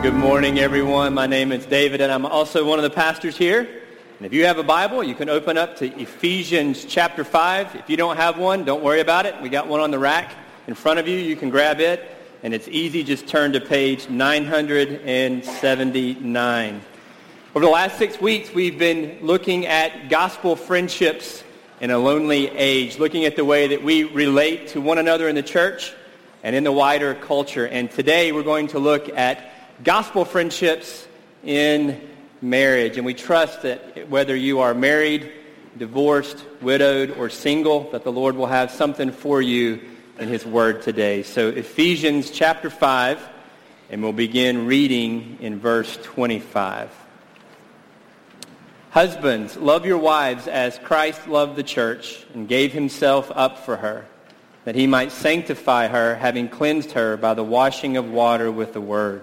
Good morning, everyone. My name is David, and I'm also one of the pastors here. And if you have a Bible, you can open up to Ephesians chapter 5. If you don't have one, don't worry about it. We got one on the rack in front of you. You can grab it, and it's easy. Just turn to page 979. Over the last six weeks, we've been looking at gospel friendships in a lonely age, looking at the way that we relate to one another in the church and in the wider culture. And today we're going to look at gospel friendships in marriage. And we trust that whether you are married, divorced, widowed, or single, that the Lord will have something for you in his word today. So Ephesians chapter 5, and we'll begin reading in verse 25. Husbands, love your wives as Christ loved the church and gave himself up for her, that he might sanctify her, having cleansed her by the washing of water with the word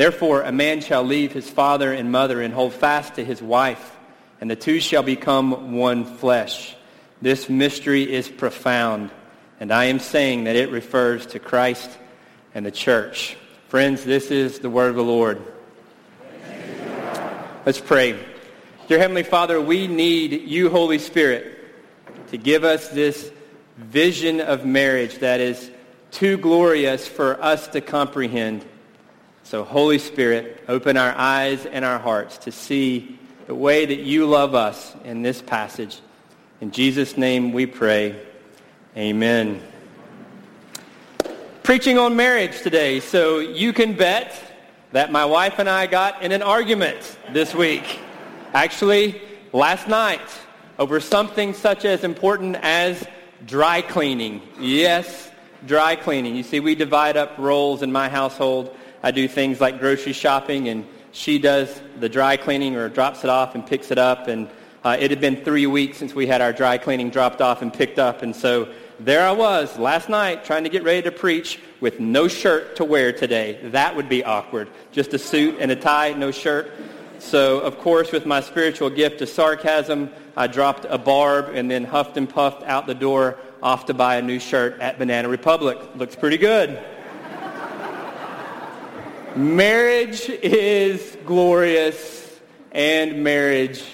Therefore, a man shall leave his father and mother and hold fast to his wife, and the two shall become one flesh. This mystery is profound, and I am saying that it refers to Christ and the church. Friends, this is the word of the Lord. Let's pray. Dear Heavenly Father, we need you, Holy Spirit, to give us this vision of marriage that is too glorious for us to comprehend. So Holy Spirit, open our eyes and our hearts to see the way that you love us in this passage. In Jesus' name we pray. Amen. Preaching on marriage today. So you can bet that my wife and I got in an argument this week. Actually, last night over something such as important as dry cleaning. Yes, dry cleaning. You see, we divide up roles in my household. I do things like grocery shopping, and she does the dry cleaning or drops it off and picks it up. And uh, it had been three weeks since we had our dry cleaning dropped off and picked up. And so there I was last night trying to get ready to preach with no shirt to wear today. That would be awkward. Just a suit and a tie, no shirt. So, of course, with my spiritual gift of sarcasm, I dropped a barb and then huffed and puffed out the door off to buy a new shirt at Banana Republic. Looks pretty good. Marriage is glorious and marriage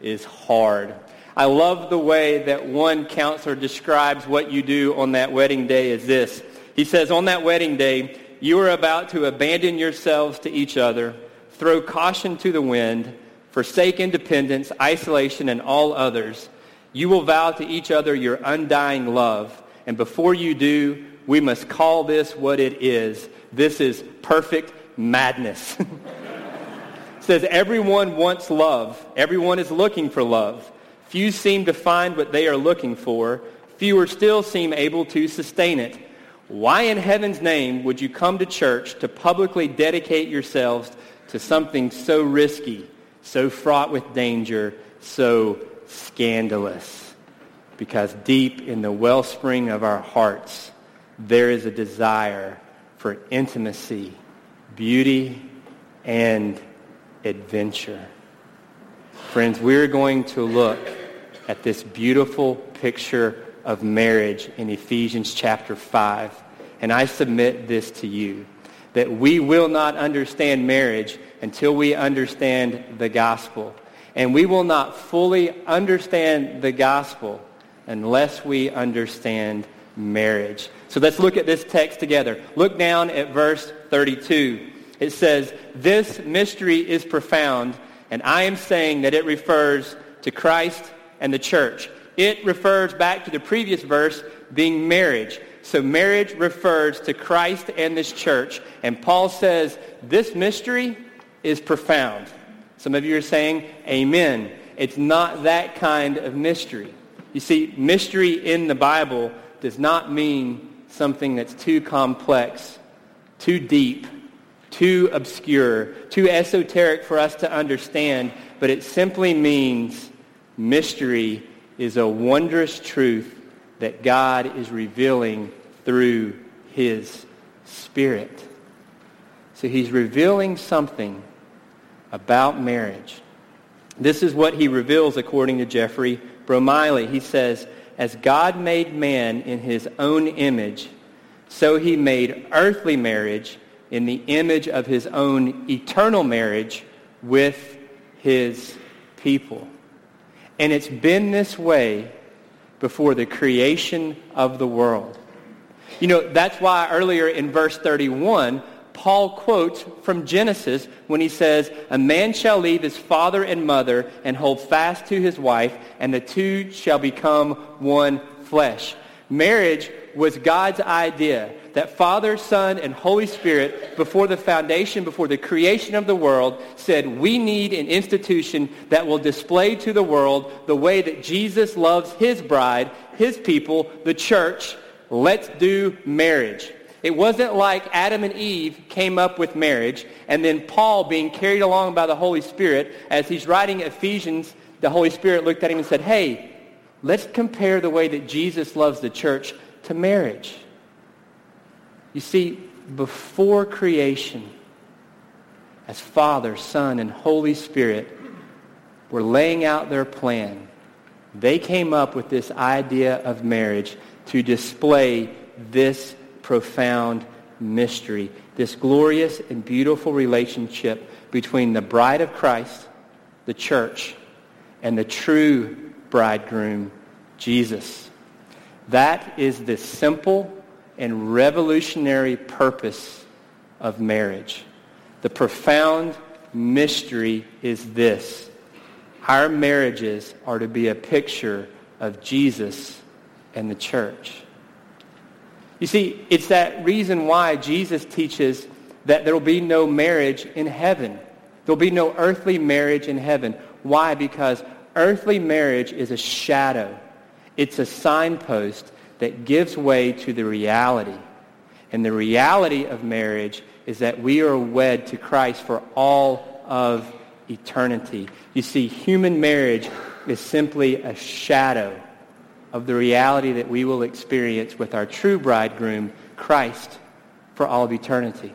is hard. I love the way that one counselor describes what you do on that wedding day as this. He says, on that wedding day, you are about to abandon yourselves to each other, throw caution to the wind, forsake independence, isolation, and all others. You will vow to each other your undying love. And before you do, we must call this what it is. This is perfect madness. says everyone wants love. Everyone is looking for love. Few seem to find what they are looking for. Fewer still seem able to sustain it. Why in heaven's name would you come to church to publicly dedicate yourselves to something so risky, so fraught with danger, so scandalous? Because deep in the wellspring of our hearts, there is a desire for intimacy beauty, and adventure. Friends, we're going to look at this beautiful picture of marriage in Ephesians chapter 5. And I submit this to you, that we will not understand marriage until we understand the gospel. And we will not fully understand the gospel unless we understand marriage. So let's look at this text together. Look down at verse 32. It says, this mystery is profound, and I am saying that it refers to Christ and the church. It refers back to the previous verse being marriage. So marriage refers to Christ and this church. And Paul says this mystery is profound. Some of you are saying, amen. It's not that kind of mystery. You see, mystery in the Bible does not mean something that's too complex, too deep, too obscure, too esoteric for us to understand, but it simply means mystery is a wondrous truth that God is revealing through his Spirit. So he's revealing something about marriage. This is what he reveals according to Geoffrey Bromiley. He says, as God made man in his own image, so he made earthly marriage in the image of his own eternal marriage with his people. And it's been this way before the creation of the world. You know, that's why earlier in verse 31, Paul quotes from Genesis when he says, A man shall leave his father and mother and hold fast to his wife, and the two shall become one flesh. Marriage was God's idea that Father, Son, and Holy Spirit, before the foundation, before the creation of the world, said we need an institution that will display to the world the way that Jesus loves his bride, his people, the church. Let's do marriage. It wasn't like Adam and Eve came up with marriage and then Paul being carried along by the Holy Spirit as he's writing Ephesians, the Holy Spirit looked at him and said, hey, let's compare the way that Jesus loves the church to marriage. You see, before creation, as Father, Son, and Holy Spirit were laying out their plan, they came up with this idea of marriage to display this profound mystery, this glorious and beautiful relationship between the bride of Christ, the church, and the true bridegroom, Jesus. That is the simple and revolutionary purpose of marriage. The profound mystery is this. Our marriages are to be a picture of Jesus and the church. You see, it's that reason why Jesus teaches that there will be no marriage in heaven. There'll be no earthly marriage in heaven. Why? Because earthly marriage is a shadow. It's a signpost that gives way to the reality. And the reality of marriage is that we are wed to Christ for all of eternity. You see, human marriage is simply a shadow of the reality that we will experience with our true bridegroom, Christ, for all of eternity.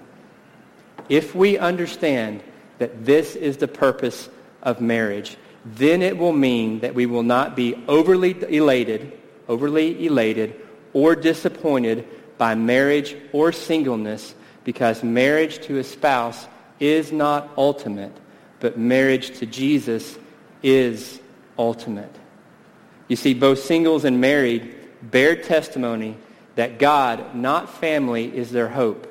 If we understand that this is the purpose of marriage, then it will mean that we will not be overly elated, overly elated or disappointed by marriage or singleness because marriage to a spouse is not ultimate, but marriage to Jesus is ultimate. You see, both singles and married bear testimony that God, not family, is their hope.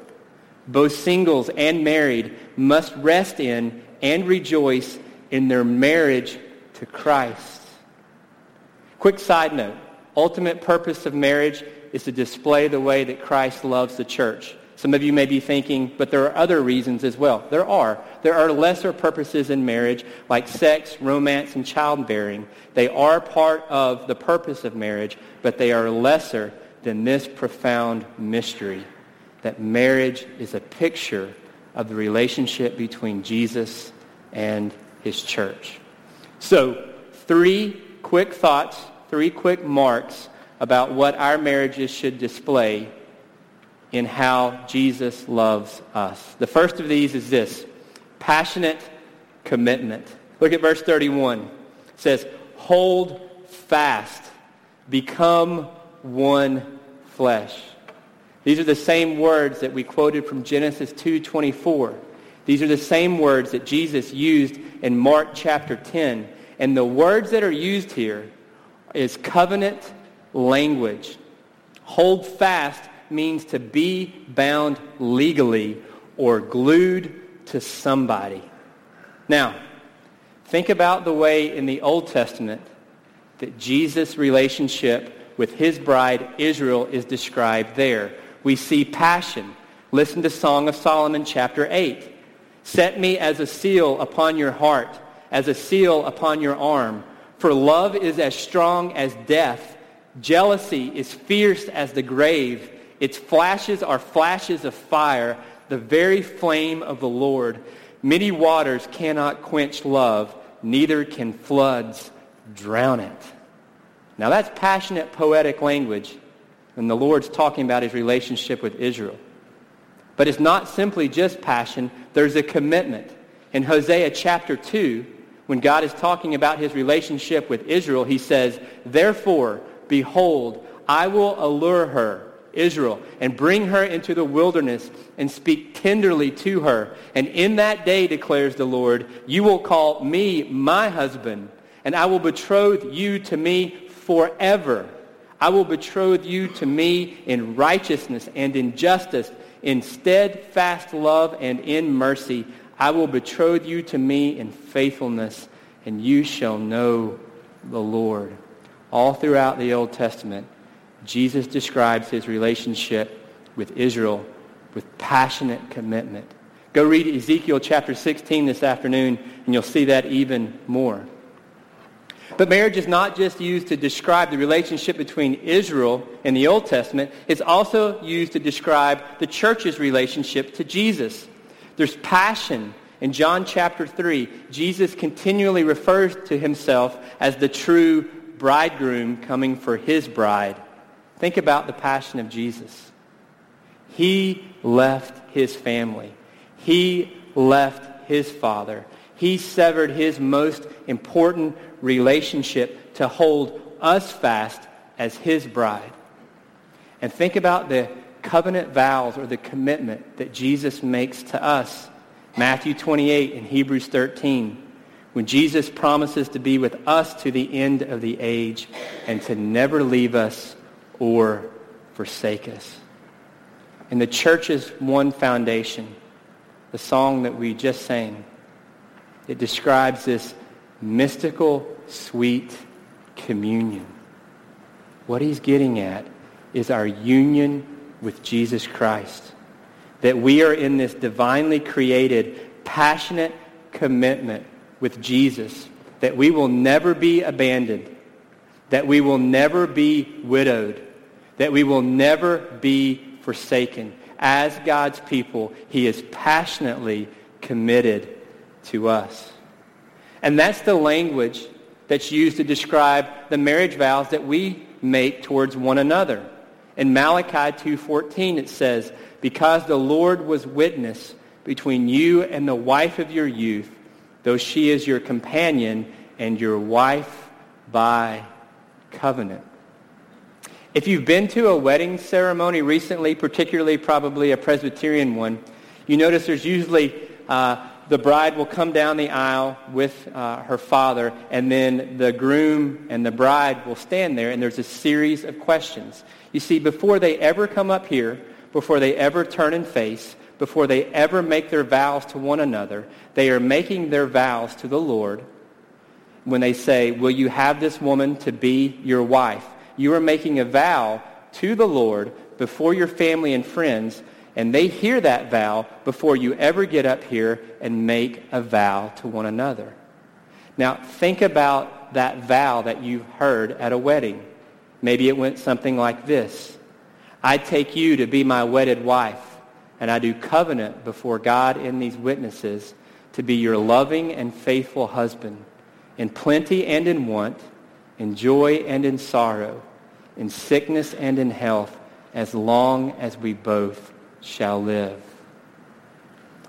Both singles and married must rest in and rejoice in their marriage to Christ. Quick side note. Ultimate purpose of marriage is to display the way that Christ loves the church. Some of you may be thinking, but there are other reasons as well. There are. There are lesser purposes in marriage, like sex, romance, and childbearing. They are part of the purpose of marriage, but they are lesser than this profound mystery that marriage is a picture of the relationship between Jesus and his church. So, three quick thoughts, three quick marks about what our marriages should display in how Jesus loves us. The first of these is this, passionate commitment. Look at verse 31. It says, hold fast, become one flesh. These are the same words that we quoted from Genesis 2.24. These are the same words that Jesus used in Mark chapter 10. And the words that are used here is covenant language. Hold fast means to be bound legally or glued to somebody. Now, think about the way in the Old Testament that Jesus' relationship with his bride Israel is described there. We see passion. Listen to Song of Solomon chapter 8. Set me as a seal upon your heart, as a seal upon your arm. For love is as strong as death. Jealousy is fierce as the grave. Its flashes are flashes of fire. the very flame of the Lord. Many waters cannot quench love, neither can floods drown it. Now that's passionate poetic language when the Lord's talking about his relationship with Israel. But it's not simply just passion. There's a commitment. In Hosea chapter 2, when God is talking about his relationship with Israel, he says, Therefore, behold, I will allure her, Israel, and bring her into the wilderness and speak tenderly to her. And in that day, declares the Lord, you will call me my husband, and I will betroth you to me forever. I will betroth you to me in righteousness and in justice, in steadfast love and in mercy. I will betroth you to me in faithfulness, and you shall know the Lord. All throughout the Old Testament, Jesus describes his relationship with Israel with passionate commitment. Go read Ezekiel chapter 16 this afternoon, and you'll see that even more. But marriage is not just used to describe the relationship between Israel and the Old Testament. It's also used to describe the church's relationship to Jesus. There's passion. In John chapter 3, Jesus continually refers to himself as the true bridegroom coming for his bride. Think about the passion of Jesus. He left his family. He left his father. He severed his most important relationship to hold us fast as his bride. And think about the covenant vows or the commitment that Jesus makes to us. Matthew 28 and Hebrews 13. When Jesus promises to be with us to the end of the age and to never leave us or forsake us. And the church's one foundation, the song that we just sang, it describes this mystical, sweet communion. What he's getting at is our union with Jesus Christ. That we are in this divinely created, passionate commitment with Jesus. That we will never be abandoned. That we will never be widowed. That we will never be forsaken. As God's people, he is passionately committed to us. And that's the language that's used to describe the marriage vows that we make towards one another. In Malachi 2.14 it says, Because the Lord was witness between you and the wife of your youth, though she is your companion and your wife by covenant. If you've been to a wedding ceremony recently, particularly probably a Presbyterian one, you notice there's usually uh, the bride will come down the aisle with uh, her father, and then the groom and the bride will stand there, and there's a series of questions. You see, before they ever come up here, before they ever turn and face, before they ever make their vows to one another, they are making their vows to the Lord when they say, will you have this woman to be your wife? You are making a vow to the Lord before your family and friends and they hear that vow before you ever get up here and make a vow to one another. Now, think about that vow that you heard at a wedding. Maybe it went something like this. I take you to be my wedded wife, and I do covenant before God and these witnesses to be your loving and faithful husband, in plenty and in want, in joy and in sorrow, in sickness and in health, as long as we both shall live.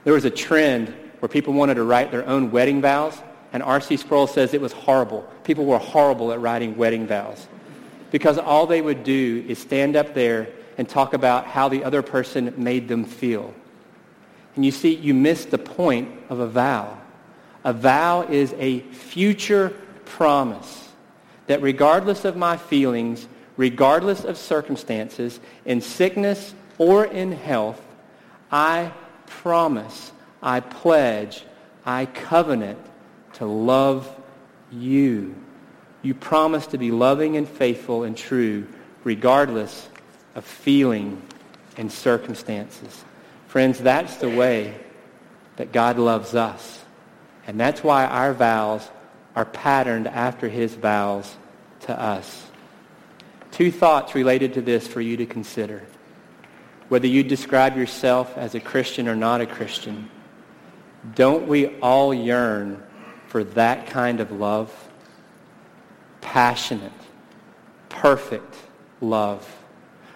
There was a trend where people wanted to write their own wedding vows, and R.C. Sproul says it was horrible. People were horrible at writing wedding vows because all they would do is stand up there and talk about how the other person made them feel. And you see, you miss the point of a vow. A vow is a future promise that regardless of my feelings, regardless of circumstances, in sickness or in health, I promise, I pledge, I covenant to love you. You promise to be loving and faithful and true regardless of feeling and circumstances. Friends, that's the way that God loves us. And that's why our vows are patterned after his vows to us. Two thoughts related to this for you to consider. whether you describe yourself as a Christian or not a Christian, don't we all yearn for that kind of love? Passionate, perfect love.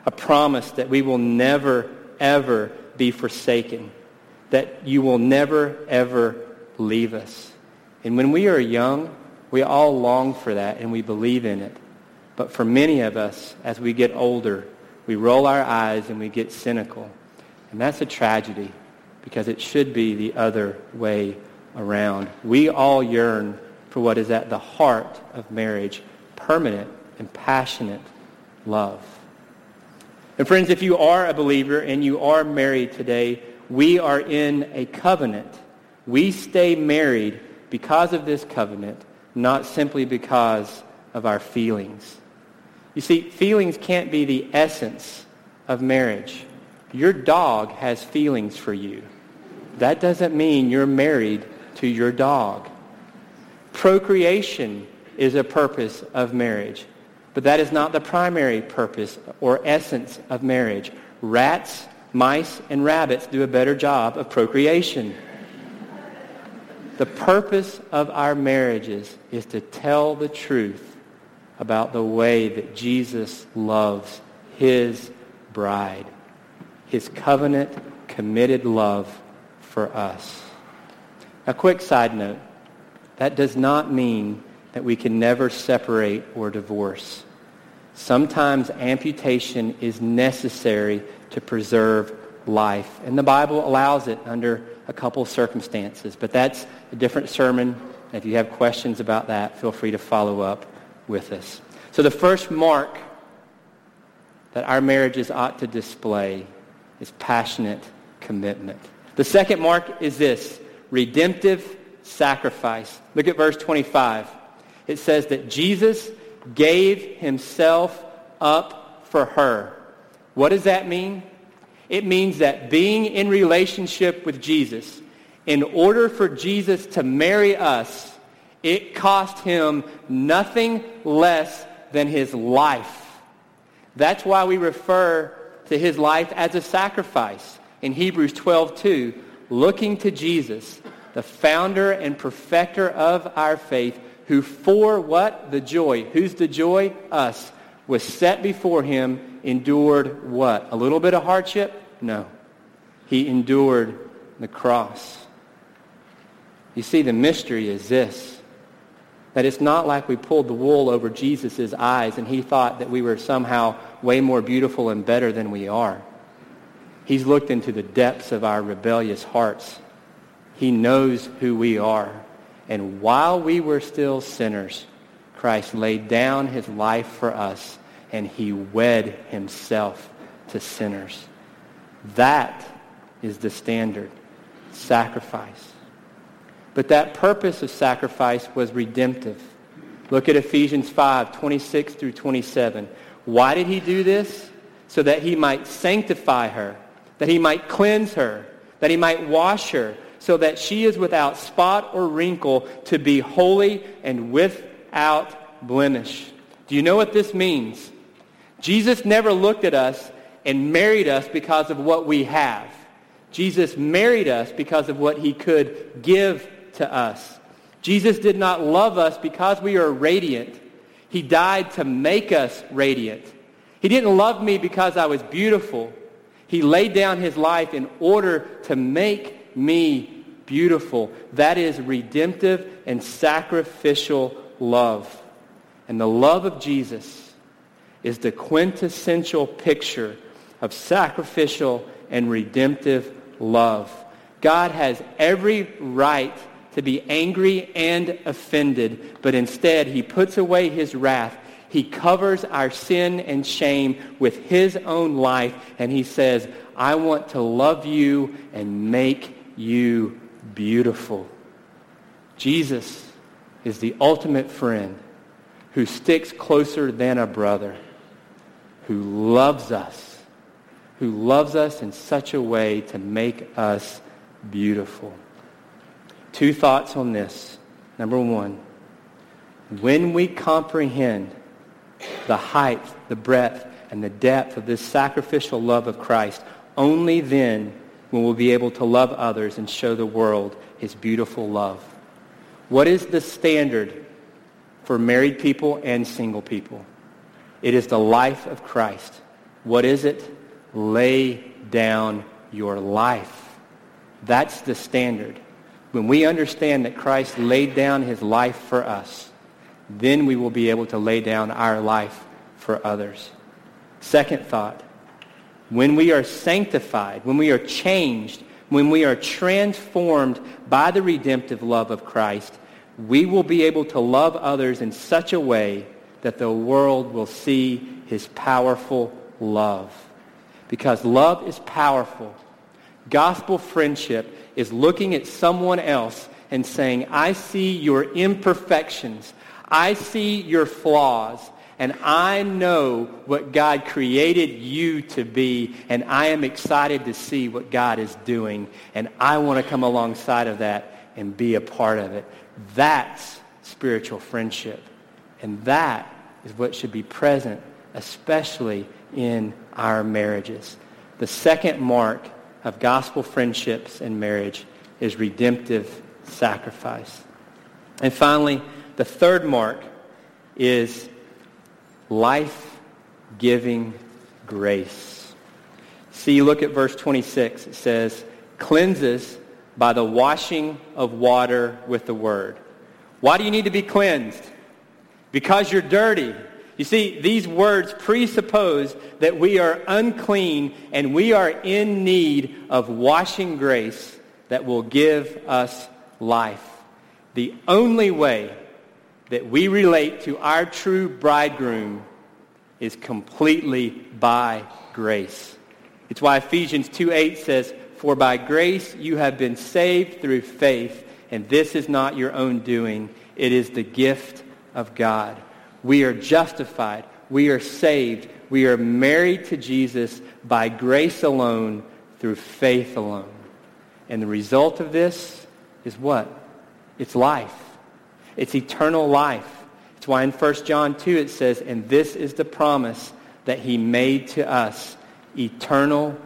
A promise that we will never, ever be forsaken. That you will never, ever leave us. And when we are young, we all long for that and we believe in it. But for many of us, as we get older, we roll our eyes and we get cynical. And that's a tragedy because it should be the other way around. We all yearn for what is at the heart of marriage, permanent and passionate love. And friends, if you are a believer and you are married today, we are in a covenant. We stay married because of this covenant, not simply because of our feelings. You see, feelings can't be the essence of marriage. Your dog has feelings for you. That doesn't mean you're married to your dog. Procreation is a purpose of marriage, but that is not the primary purpose or essence of marriage. Rats, mice, and rabbits do a better job of procreation. The purpose of our marriages is to tell the truth about the way that Jesus loves his bride, his covenant, committed love for us. A quick side note. That does not mean that we can never separate or divorce. Sometimes amputation is necessary to preserve life. And the Bible allows it under a couple circumstances. But that's a different sermon. If you have questions about that, feel free to follow up with us. So the first mark that our marriages ought to display is passionate commitment. The second mark is this, redemptive sacrifice. Look at verse 25. It says that Jesus gave himself up for her. What does that mean? It means that being in relationship with Jesus, in order for Jesus to marry us, it cost him nothing less than his life. That's why we refer to his life as a sacrifice. In Hebrews 12:2, looking to Jesus, the founder and perfecter of our faith, who for what? The joy. Who's the joy? Us. Was set before him, endured what? A little bit of hardship? No. He endured the cross. You see, the mystery is this. That it's not like we pulled the wool over Jesus' eyes and he thought that we were somehow way more beautiful and better than we are. He's looked into the depths of our rebellious hearts. He knows who we are. And while we were still sinners, Christ laid down his life for us and he wed himself to sinners. That is the standard. Sacrifice. But that purpose of sacrifice was redemptive. Look at Ephesians 5, 26 through 27. Why did he do this? So that he might sanctify her, that he might cleanse her, that he might wash her, so that she is without spot or wrinkle to be holy and without blemish. Do you know what this means? Jesus never looked at us and married us because of what we have. Jesus married us because of what he could give to us. Jesus did not love us because we are radiant. He died to make us radiant. He didn't love me because I was beautiful. He laid down his life in order to make me beautiful. That is redemptive and sacrificial love. And the love of Jesus is the quintessential picture of sacrificial and redemptive love. God has every right to be angry and offended, but instead he puts away his wrath. He covers our sin and shame with his own life, and he says, I want to love you and make you beautiful. Jesus is the ultimate friend who sticks closer than a brother, who loves us, who loves us in such a way to make us beautiful. Two thoughts on this. Number one, when we comprehend the height, the breadth, and the depth of this sacrificial love of Christ, Only then will we be able to love others and show the world his beautiful love. What is the standard for married people and single people? It is the life of Christ. What is it? Lay down your life. That's the standard. When we understand that Christ laid down his life for us, then we will be able to lay down our life for others. Second thought, when we are sanctified, when we are changed, when we are transformed by the redemptive love of Christ, we will be able to love others in such a way that the world will see his powerful love. Because love is powerful. Gospel friendship is looking at someone else and saying, I see your imperfections. I see your flaws. And I know what God created you to be. And I am excited to see what God is doing. And I want to come alongside of that and be a part of it. That's spiritual friendship. And that is what should be present, especially in our marriages. The second mark of gospel friendships and marriage is redemptive sacrifice. And finally, the third mark is life-giving grace. See, look at verse 26. It says, cleanses by the washing of water with the word. Why do you need to be cleansed? Because you're dirty. You see, these words presuppose that we are unclean and we are in need of washing grace that will give us life. The only way that we relate to our true bridegroom is completely by grace. It's why Ephesians 2.8 says, For by grace you have been saved through faith, and this is not your own doing. It is the gift of God. We are justified. We are saved. We are married to Jesus by grace alone, through faith alone. And the result of this is what? It's life. It's eternal life. It's why in 1 John 2 it says, and this is the promise that he made to us, eternal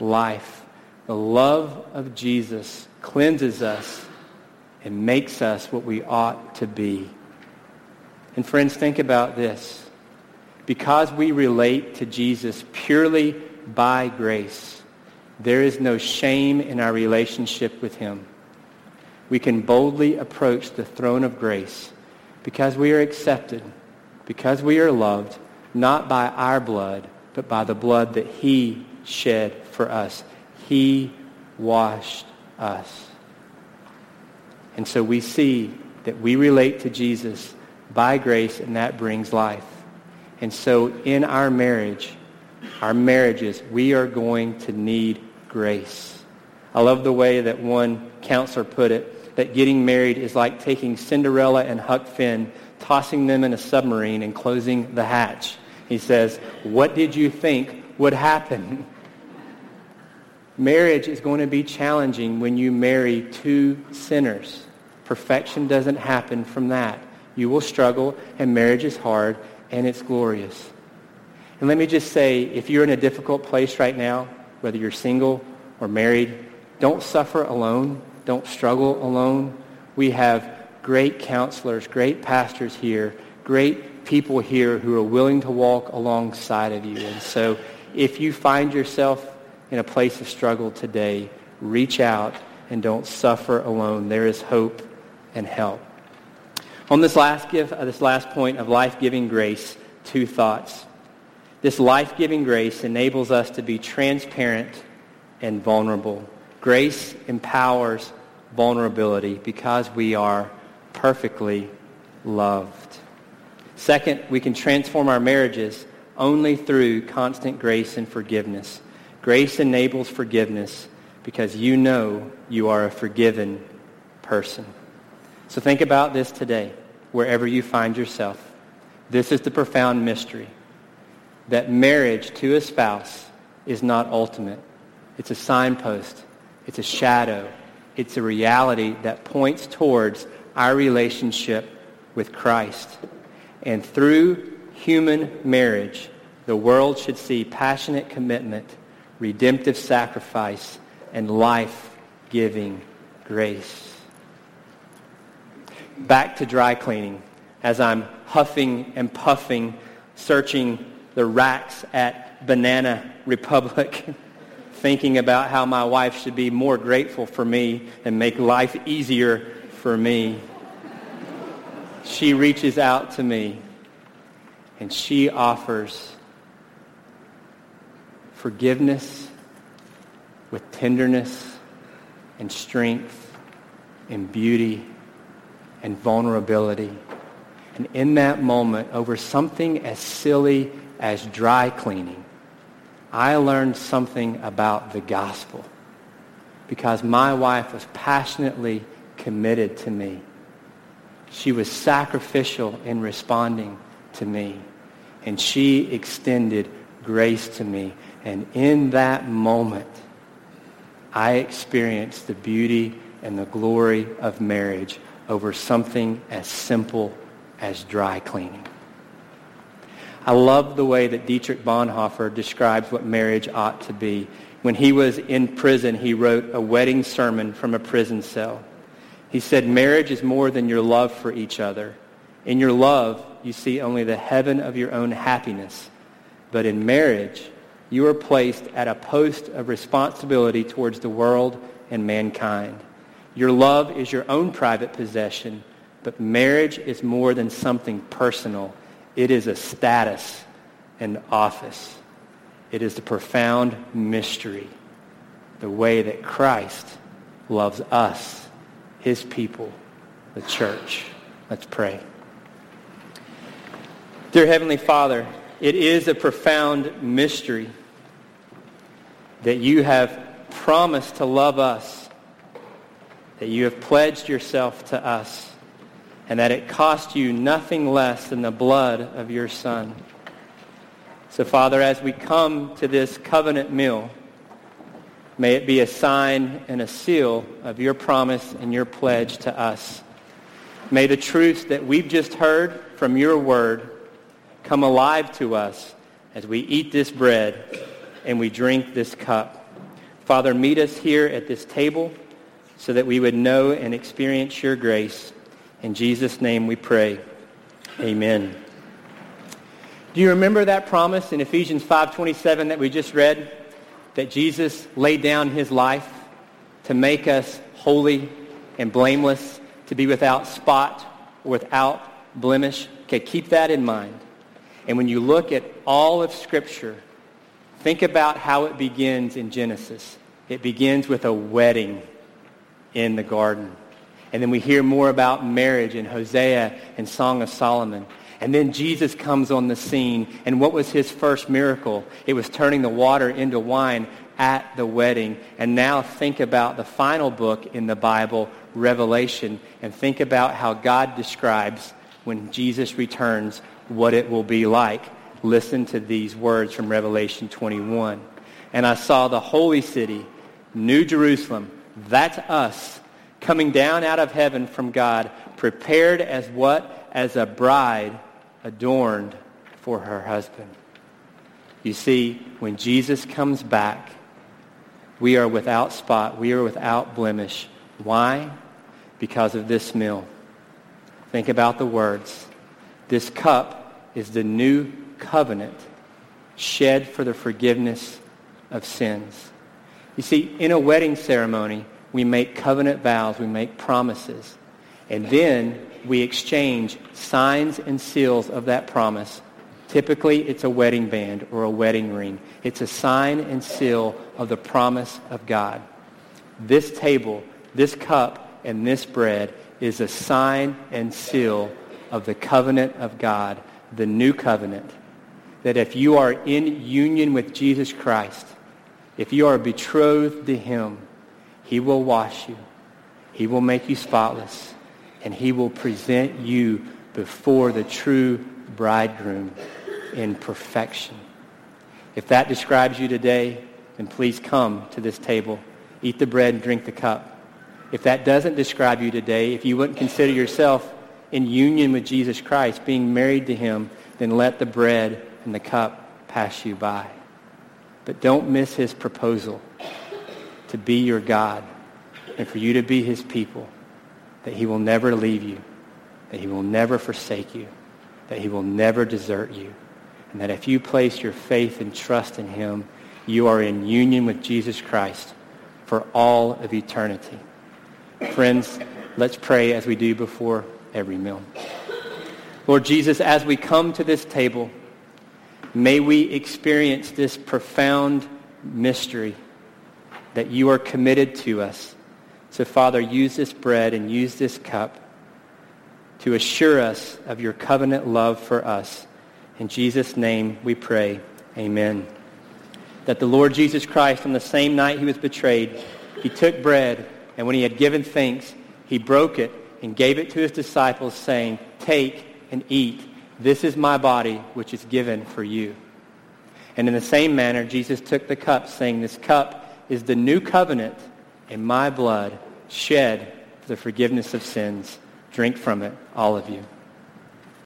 life. The love of Jesus cleanses us and makes us what we ought to be. And friends, think about this. Because we relate to Jesus purely by grace, there is no shame in our relationship with him. We can boldly approach the throne of grace because we are accepted, because we are loved, not by our blood, but by the blood that he shed for us. He washed us. And so we see that we relate to Jesus by grace, and that brings life. And so in our marriage, our marriages, we are going to need grace. I love the way that one counselor put it, that getting married is like taking Cinderella and Huck Finn, tossing them in a submarine and closing the hatch. He says, what did you think would happen? Marriage is going to be challenging when you marry two sinners. Perfection doesn't happen from that. You will struggle, and marriage is hard, and it's glorious. And let me just say, if you're in a difficult place right now, whether you're single or married, don't suffer alone. Don't struggle alone. We have great counselors, great pastors here, great people here who are willing to walk alongside of you. And so if you find yourself in a place of struggle today, reach out and don't suffer alone. There is hope and help. On this last, uh, this last point of life-giving grace, two thoughts. This life-giving grace enables us to be transparent and vulnerable. Grace empowers vulnerability because we are perfectly loved. Second, we can transform our marriages only through constant grace and forgiveness. Grace enables forgiveness because you know you are a forgiven person. So think about this today wherever you find yourself. This is the profound mystery that marriage to a spouse is not ultimate. It's a signpost. It's a shadow. It's a reality that points towards our relationship with Christ. And through human marriage, the world should see passionate commitment, redemptive sacrifice, and life-giving grace. Back to dry cleaning as I'm huffing and puffing, searching the racks at Banana Republic, thinking about how my wife should be more grateful for me and make life easier for me. She reaches out to me and she offers forgiveness with tenderness and strength and beauty and vulnerability. And in that moment, over something as silly as dry cleaning, I learned something about the gospel because my wife was passionately committed to me. She was sacrificial in responding to me. And she extended grace to me. And in that moment, I experienced the beauty and the glory of marriage over something as simple as dry cleaning. I love the way that Dietrich Bonhoeffer describes what marriage ought to be. When he was in prison, he wrote a wedding sermon from a prison cell. He said, marriage is more than your love for each other. In your love, you see only the heaven of your own happiness. But in marriage, you are placed at a post of responsibility towards the world and mankind. Your love is your own private possession, but marriage is more than something personal. It is a status and office. It is the profound mystery, the way that Christ loves us, his people, the church. Let's pray. Dear Heavenly Father, it is a profound mystery that you have promised to love us, that you have pledged yourself to us, and that it cost you nothing less than the blood of your Son. So, Father, as we come to this covenant meal, may it be a sign and a seal of your promise and your pledge to us. May the truths that we've just heard from your word come alive to us as we eat this bread and we drink this cup. Father, meet us here at this table so that we would know and experience your grace. In Jesus' name we pray. Amen. Do you remember that promise in Ephesians 5.27 that we just read? That Jesus laid down his life to make us holy and blameless, to be without spot or without blemish. Okay, keep that in mind. And when you look at all of Scripture, think about how it begins in Genesis. It begins with a wedding in the garden. And then we hear more about marriage in Hosea and Song of Solomon. And then Jesus comes on the scene. And what was his first miracle? It was turning the water into wine at the wedding. And now think about the final book in the Bible, Revelation, and think about how God describes when Jesus returns what it will be like. Listen to these words from Revelation 21. And I saw the holy city, New Jerusalem, that's us, coming down out of heaven from God, prepared as what? As a bride adorned for her husband. You see, when Jesus comes back, we are without spot. We are without blemish. Why? Because of this meal. Think about the words. This cup is the new covenant shed for the forgiveness of sins. You see, in a wedding ceremony, we make covenant vows, we make promises, and then we exchange signs and seals of that promise. Typically, it's a wedding band or a wedding ring. It's a sign and seal of the promise of God. This table, this cup, and this bread is a sign and seal of the covenant of God, the new covenant, that if you are in union with Jesus Christ, if you are betrothed to him, he will wash you. He will make you spotless. And he will present you before the true bridegroom in perfection. If that describes you today, then please come to this table. Eat the bread and drink the cup. If that doesn't describe you today, if you wouldn't consider yourself in union with Jesus Christ, being married to him, then let the bread and the cup pass you by. But don't miss his proposal to be your God and for you to be his people, that he will never leave you, that he will never forsake you, that he will never desert you, and that if you place your faith and trust in him, you are in union with Jesus Christ for all of eternity. Friends, let's pray as we do before every meal. Lord Jesus, as we come to this table, may we experience this profound mystery that you are committed to us. So, Father, use this bread and use this cup to assure us of your covenant love for us. In Jesus' name we pray. Amen. That the Lord Jesus Christ, on the same night he was betrayed, he took bread, and when he had given thanks, he broke it and gave it to his disciples, saying, Take and eat. This is my body, which is given for you. And in the same manner, Jesus took the cup, saying, This cup is the new covenant in my blood, shed for the forgiveness of sins. Drink from it, all of you.